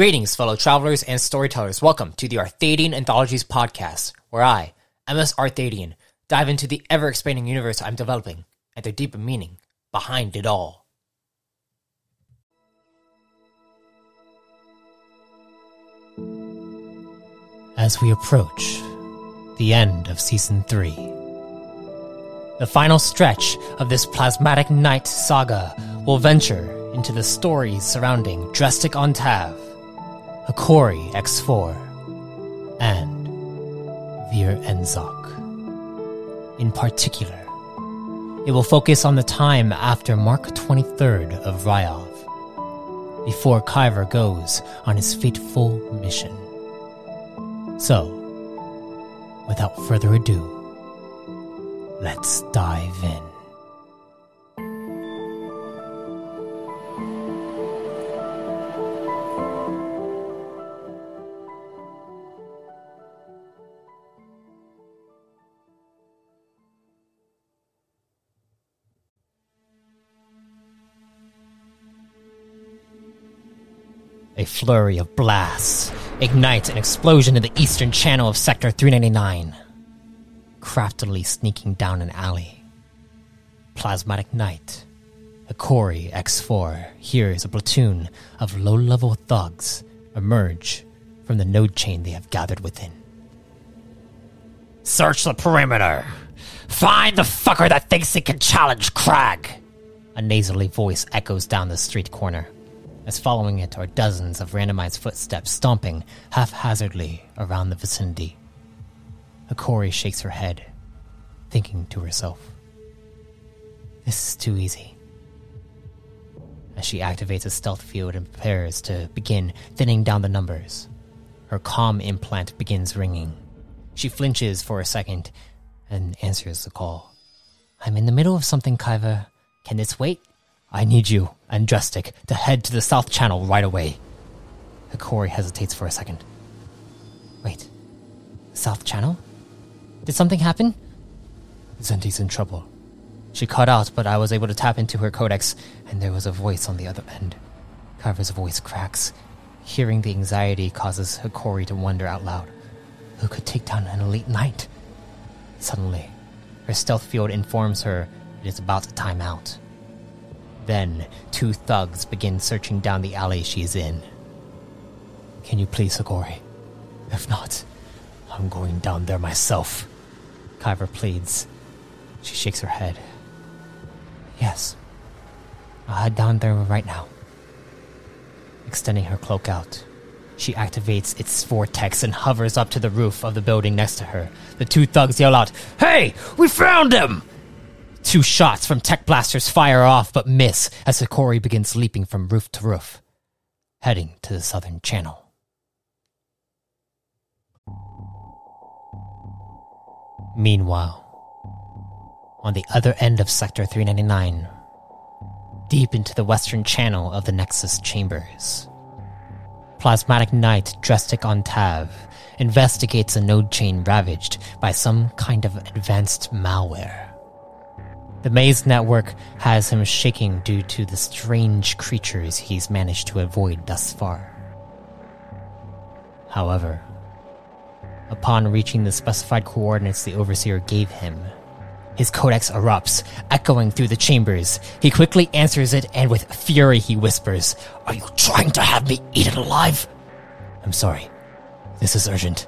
Greetings, fellow travelers and storytellers. Welcome to the Arthadian Anthologies podcast, where I, MS Arthadian, dive into the ever expanding universe I'm developing and the deeper meaning behind it all. As we approach the end of season 3, the final stretch of this plasmatic knight saga will venture into the stories surrounding Drestik Ontav, Hikori X4, and Vir Enzok. In particular, it will focus on the time after Mark 23rd of Ryov, before Kaiver goes on his fateful mission. So, without further ado, let's dive in. A flurry of blasts ignites an explosion in the eastern channel of Sector 399, craftily sneaking down an alley. Plasmatic Knight, Hikori X4 hears a platoon of low level thugs emerge from the node chain they have gathered within. Search the perimeter! Find the fucker that thinks he can challenge Crag! A nasally voice echoes down the street corner as following it are dozens of randomized footsteps stomping haphazardly around the vicinity. Hikori shakes her head, thinking to herself, This is too easy. As she activates a stealth field and prepares to begin thinning down the numbers, her comm implant begins ringing. She flinches for a second and answers the call. I'm in the middle of something, Kaiver. Can this wait? I need you and Drestic to head to the South Channel right away. Hikori hesitates for a second. Wait, South Channel? Did something happen? Zenti's in trouble. She cut out, but I was able to tap into her codex, and there was a voice on the other end. Kaiver's voice cracks. Hearing the anxiety causes Hikori to wonder out loud who could take down an elite knight? Suddenly, her stealth field informs her it is about to time out. Then, two thugs begin searching down the alley she's in. Can you please, Hikori? If not, I'm going down there myself. Kaiver pleads. She shakes her head. Yes. I'll head down there right now. Extending her cloak out, she activates its vortex and hovers up to the roof of the building next to her. The two thugs yell out, Hey, we found him! Two shots from tech blasters fire off but miss as Hikori begins leaping from roof to roof, heading to the southern channel. Meanwhile, on the other end of Sector 399, deep into the western channel of the Nexus chambers, Plasmatic Knight Drestik Ontav investigates a node chain ravaged by some kind of advanced malware. The maze network has him shaking due to the strange creatures he's managed to avoid thus far. However, upon reaching the specified coordinates the Overseer gave him, his codex erupts, echoing through the chambers. He quickly answers it, and with fury he whispers, Are you trying to have me eaten alive? I'm sorry. This is urgent.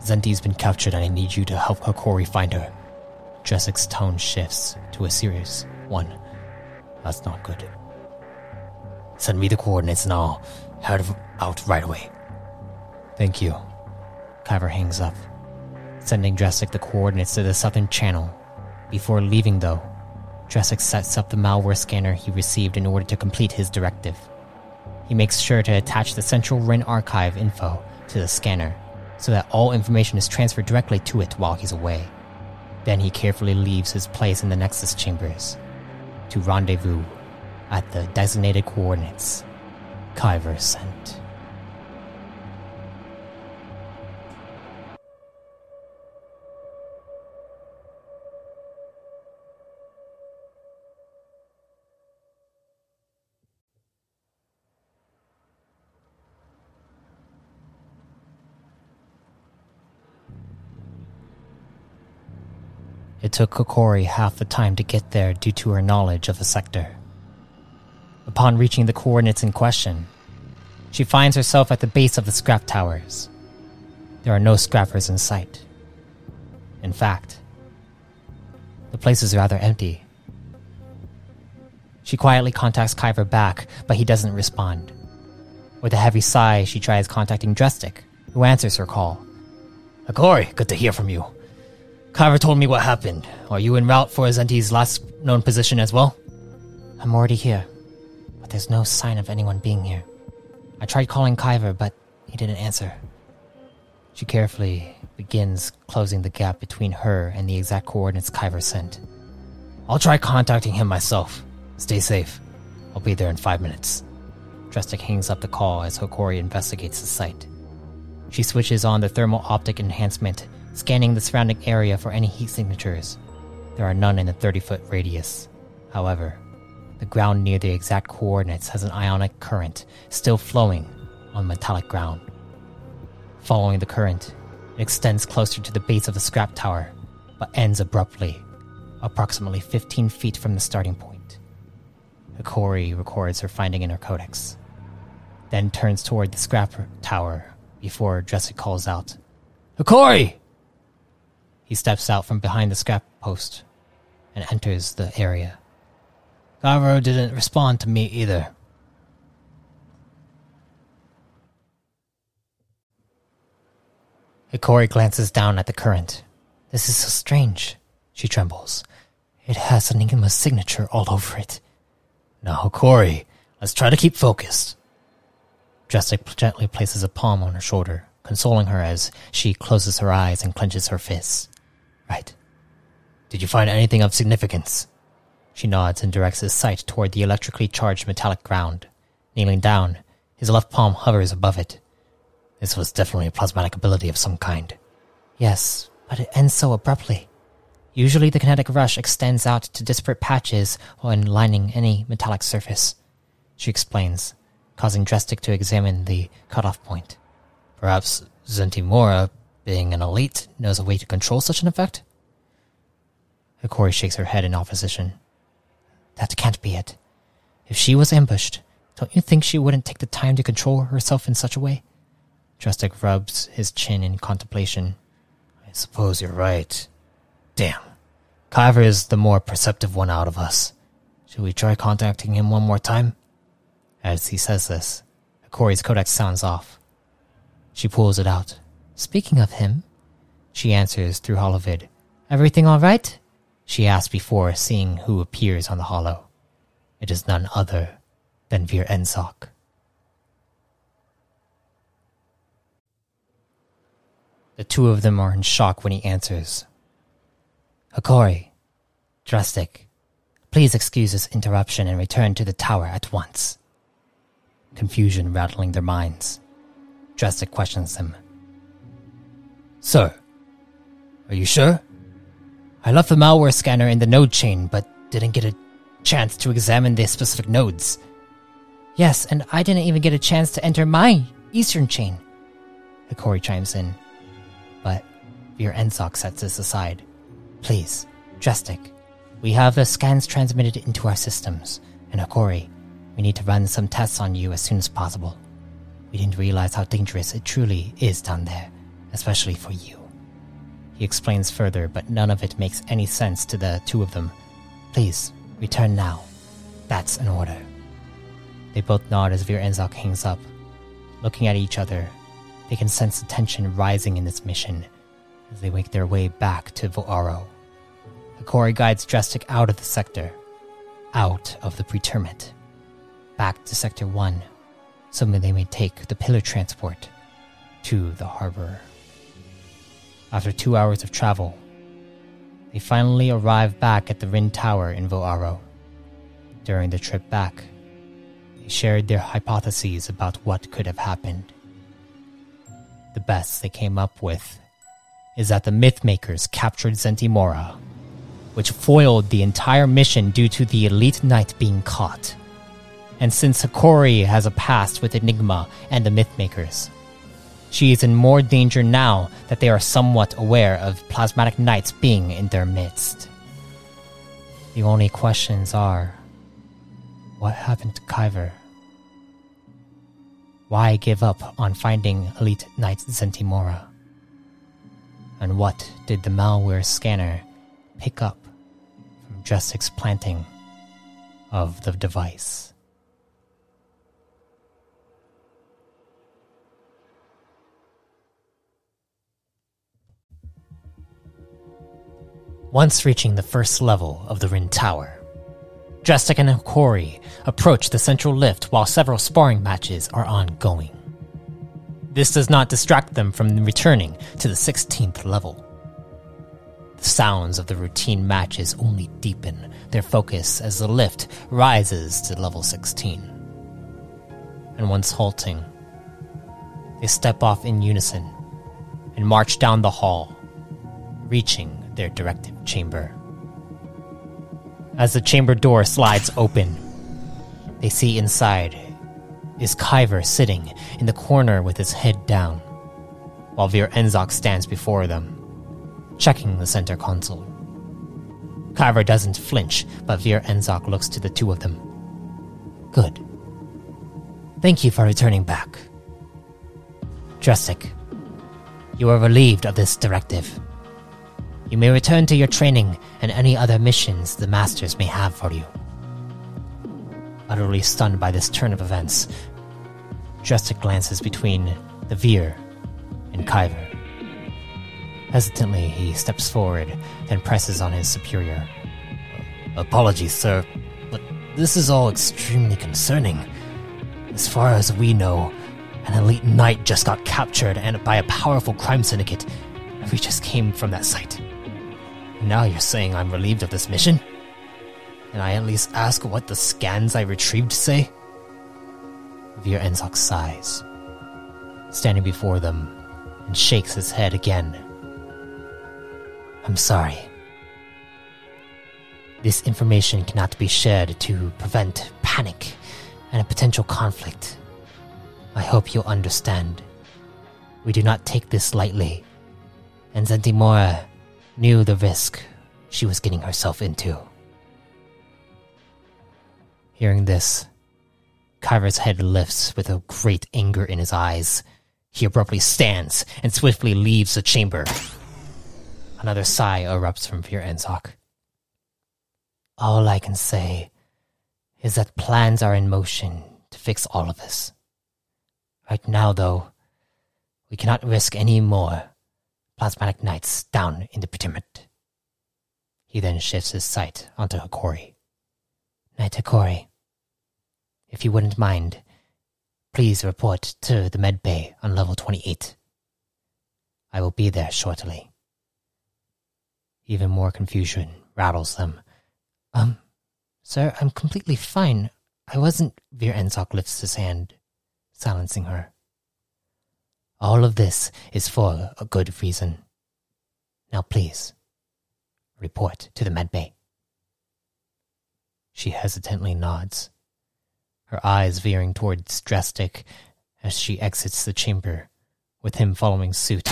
Zenti's been captured, and I need you to help Hikori find her. Drestik's tone shifts to a serious one. That's not good. Send me the coordinates and I'll head out right away. Thank you. Kaiver hangs up, sending Drestik the coordinates to the southern channel. Before leaving, though, Drestik sets up the malware scanner he received in order to complete his directive. He makes sure to attach the central Rin archive info to the scanner so that all information is transferred directly to it while he's away. Then he carefully leaves his place in the Nexus chambers to rendezvous at the designated coordinates Kaiver sent. Took Kokori half the time to get there due to her knowledge of the sector. Upon reaching the coordinates in question, she finds herself at the base of the scrap towers. There are no scrappers in sight. In fact, the place is rather empty. She quietly contacts Kaiver back, but he doesn't respond. With a heavy sigh, she tries contacting Drestik, who answers her call. Hikori, good to hear from you. Kaiver told me what happened. Are you en route for Azenti's last known position as well? I'm already here, but there's no sign of anyone being here. I tried calling Kaiver, but he didn't answer. She carefully begins closing the gap between her and the exact coordinates Kaiver sent. I'll try contacting him myself. Stay safe. I'll be there in five minutes. Drestik hangs up the call as Hikori investigates the site. She switches on the thermal optic enhancement scanning the surrounding area for any heat signatures. There are none in the 30 foot radius. However, the ground near the exact coordinates has an ionic current still flowing on metallic ground. Following the current, it extends closer to the base of the scrap tower, but ends abruptly, approximately 15 feet from the starting point. Hikori records her finding in her codex, then turns toward the scrap tower before Jesse calls out, Hikori! He steps out from behind the scrap post and enters the area. Garo didn't respond to me either. Hikori glances down at the current. This is so strange. She trembles. It has an Enigma's signature all over it. Now, Hikori, let's try to keep focused. Drestik gently places a palm on her shoulder, consoling her as she closes her eyes and clenches her fists. Right. Did you find anything of significance? She nods and directs his sight toward the electrically charged metallic ground. Kneeling down, his left palm hovers above it. This was definitely a plasmatic ability of some kind. Yes, but it ends so abruptly. Usually the kinetic rush extends out to disparate patches when lining any metallic surface. She explains, causing Drestik to examine the cutoff point. Perhaps Zentimora being an elite knows a way to control such an effect? Hikori shakes her head in opposition. That can't be it. If she was ambushed, don't you think she wouldn't take the time to control herself in such a way? Drestik rubs his chin in contemplation. I suppose you're right. Damn. Kaiver is the more perceptive one out of us. Should we try contacting him one more time? As he says this, Hikori's codex sounds off. She pulls it out. Speaking of him, she answers through holovid. Everything all right? She asks before seeing who appears on the hollow. It is none other than Vir Enzok. The two of them are in shock when he answers. Hikori, Drastic, please excuse this interruption and return to the tower at once. Confusion rattling their minds. Drastic questions them. Sir, are you sure? I left the malware scanner in the node chain, but didn't get a chance to examine the specific nodes. Yes, and I didn't even get a chance to enter my eastern chain. Hikori chimes in. But Vir Enzok sets this aside. Please, Drastic, we have the scans transmitted into our systems, and uh, Hikori, we need to run some tests on you as soon as possible. We didn't realize how dangerous it truly is down there especially for you. He explains further, but none of it makes any sense to the two of them. Please, return now. That's an order. They both nod as Vir Enzok hangs up. Looking at each other, they can sense the tension rising in this mission as they make their way back to Voaro. Hikori guides Drestic out of the sector, out of the pretermit, back to Sector 1, so they may take the pillar transport to the harbor. After two hours of travel, they finally arrive back at the Rin Tower in Voaro. During the trip back, they shared their hypotheses about what could have happened. The best they came up with is that the Mythmakers captured Zentimora, which foiled the entire mission due to the Elite Knight being caught. And since Hikori has a past with Enigma and the Mythmakers, she is in more danger now that they are somewhat aware of Plasmatic Knights being in their midst. The only questions are what happened to Kaiver? Why give up on finding Elite Knight Zentimora? And what did the malware scanner pick up from Drastic's planting of the device? Once reaching the first level of the Rin Tower, Drastic and Hikori approach the central lift while several sparring matches are ongoing. This does not distract them from returning to the 16th level. The sounds of the routine matches only deepen their focus as the lift rises to level 16. And once halting, they step off in unison and march down the hall, reaching their directive chamber. As the chamber door slides open, they see inside is Kaiver sitting in the corner with his head down, while Vir Enzok stands before them, checking the center console. Kaiver doesn't flinch, but Vir Enzok looks to the two of them. Good. Thank you for returning back. Drastic, you are relieved of this directive. You may return to your training and any other missions the Masters may have for you. Utterly stunned by this turn of events, Drastic glances between the Veer and Kaiver. Hesitantly, he steps forward, then presses on his superior. Apologies, sir, but this is all extremely concerning. As far as we know, an elite knight just got captured and by a powerful crime syndicate, and we just came from that site. Now you're saying I'm relieved of this mission? Can I at least ask what the scans I retrieved say? Vir Enzok sighs, standing before them, and shakes his head again. I'm sorry. This information cannot be shared to prevent panic and a potential conflict. I hope you'll understand. We do not take this lightly, and Zentimora knew the risk she was getting herself into. Hearing this, Kaiver's head lifts with a great anger in his eyes. He abruptly stands and swiftly leaves the chamber. Another sigh erupts from Vir Enzok. All I can say is that plans are in motion to fix all of this. Right now, though, we cannot risk any more plasmatic knights down in the predicament. He then shifts his sight onto Hikori. Knight Hikori, if you wouldn't mind, please report to the med bay on level 28. I will be there shortly. Even more confusion rattles them. Um, sir, I'm completely fine. I wasn't. Vir Enzok lifts his hand, silencing her. All of this is for a good reason. Now, please, report to the medbay. She hesitantly nods, her eyes veering towards Drastic as she exits the chamber, with him following suit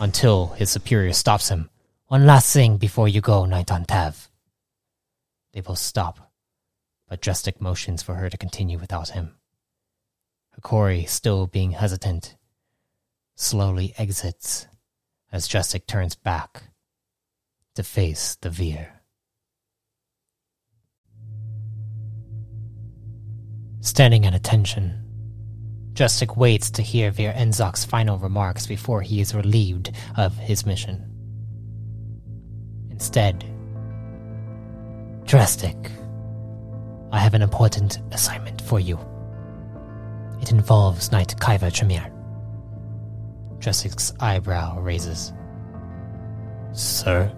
until his superior stops him. One last thing before you go, Knight Ontav. They both stop, but Drastic motions for her to continue without him. Hikori, still being hesitant, slowly exits as Drastic turns back to face the Veer. Standing at attention, Drastic waits to hear Vir Enzok's final remarks before he is relieved of his mission. Instead, Drastic, I have an important assignment for you. It involves Knight Kaiver Tremere. Drestik's eyebrow raises. Sir?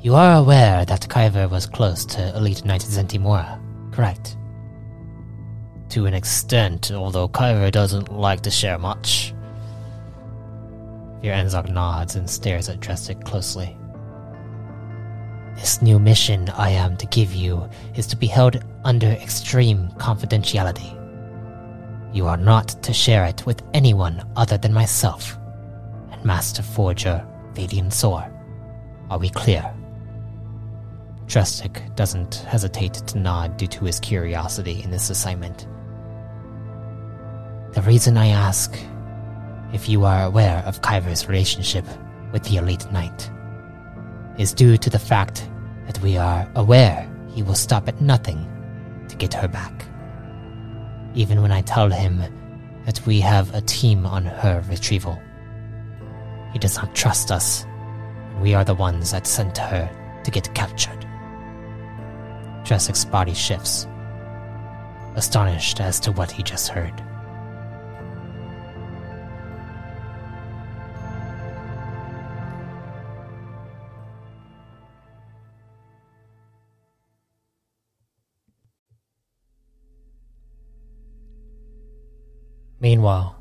You are aware that Kaiver was close to Elite Knight Zentimora, correct? To an extent, although Kaiver doesn't like to share much. Vir Enzok nods and stares at Drestik closely. This new mission I am to give you is to be held under extreme confidentiality. You are not to share it with anyone other than myself and Master Forger Vadian Sor. Are we clear? Drastic doesn't hesitate to nod due to his curiosity in this assignment. The reason I ask if you are aware of Kaiver's relationship with the Elite Knight is due to the fact that we are aware he will stop at nothing to get her back. Even when I tell him that we have a team on her retrieval, he does not trust us, and we are the ones that sent her to get captured. Drestik's body shifts, astonished as to what he just heard. Meanwhile,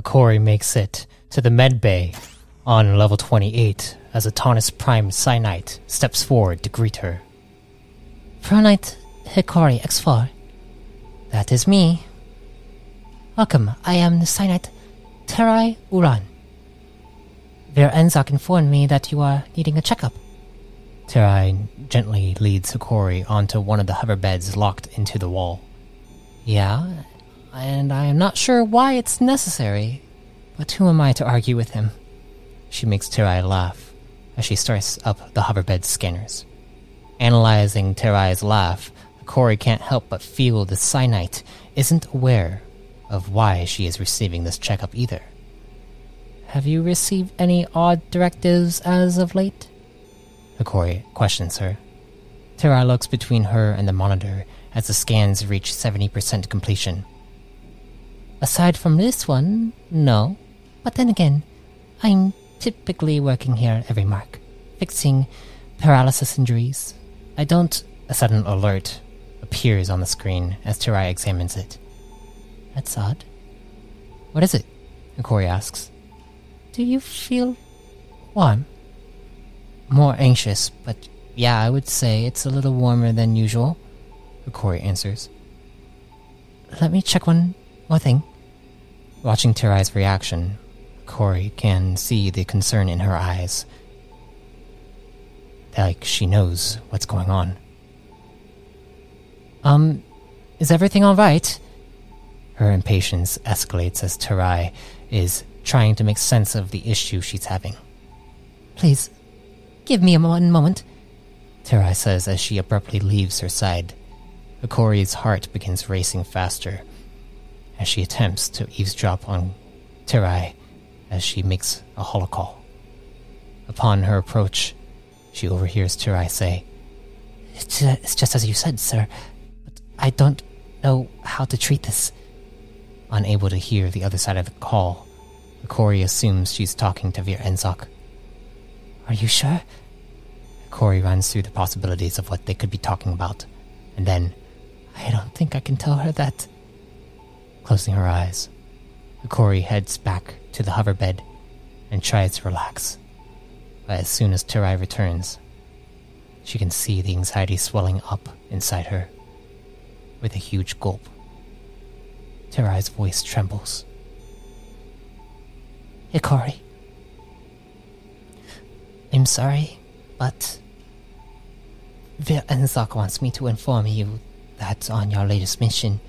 Hikori makes it to the med bay on level 28 as Adonis Prime Cyanite steps forward to greet her. Pronite Hikori X4. That is me. Welcome, I am the Cyanite Terai Uran. Vir Enzok informed me that you are needing a checkup. Terai gently leads Hikori onto one of the hover beds locked into the wall. Yeah, and I am not sure why it's necessary, but who am I to argue with him? She makes Terai laugh as she starts up the hoverbed scanners. Analyzing Terai's laugh, Corey can't help but feel the Cyanite isn't aware of why she is receiving this checkup either. Have you received any odd directives as of late? Hikori questions her. Terai looks between her and the monitor as the scans reach 70% completion. Aside from this one, no. But then again, I'm typically working here every mark, fixing paralysis injuries. I don't. A sudden alert appears on the screen as Terai examines it. That's odd. What is it? Corey asks. Do you feel warm? More anxious, but yeah, I would say it's a little warmer than usual. Corey answers. Let me check one more thing. Watching Terai's reaction, Corey can see the concern in her eyes. Like she knows what's going on. Um, is everything alright? Her impatience escalates as Terai is trying to make sense of the issue she's having. Please, give me a one moment. Terai says as she abruptly leaves her side. Hikori's heart begins racing faster as she attempts to eavesdrop on Terai as she makes a holocall. Upon her approach, she overhears Terai say, it's, uh, it's just as you said, sir, but I don't know how to treat this. Unable to hear the other side of the call, Corey assumes she's talking to Vir Enzok. Are you sure? Corey runs through the possibilities of what they could be talking about, and then, I don't think I can tell her that. Closing her eyes, Corey heads back to the hoverbed and tries to relax. But as soon as Terai returns, she can see the anxiety swelling up inside her. With a huge gulp, Terai's voice trembles. Hikori, I'm sorry, but Vir Enzok wants me to inform you that on your latest mission,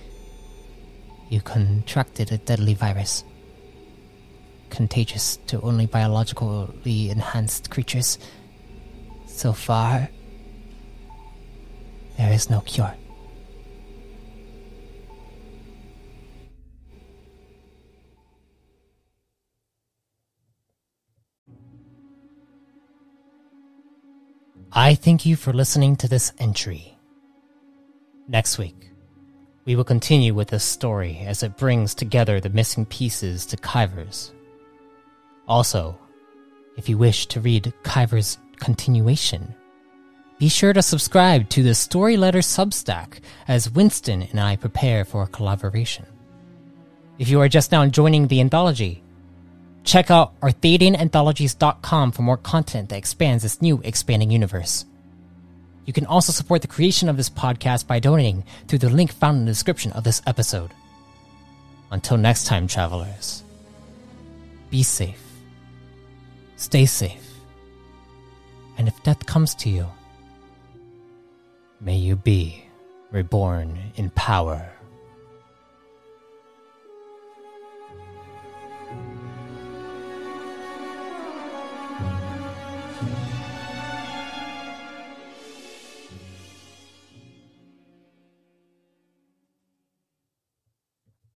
you contracted a deadly virus. Contagious to only biologically enhanced creatures. So far, there is no cure. I thank you for listening to this entry. Next week, We will continue with this story as it brings together the missing pieces to Kaiver's. Also, if you wish to read Kaiver's continuation, be sure to subscribe to the Story Letter Substack as Winston and I prepare for a collaboration. If you are just now joining the anthology, check out arthadiananthologies.com for more content that expands this new expanding universe. You can also support the creation of this podcast by donating through the link found in the description of this episode. Until next time, travelers, be safe, stay safe, and if death comes to you, may you be reborn in power.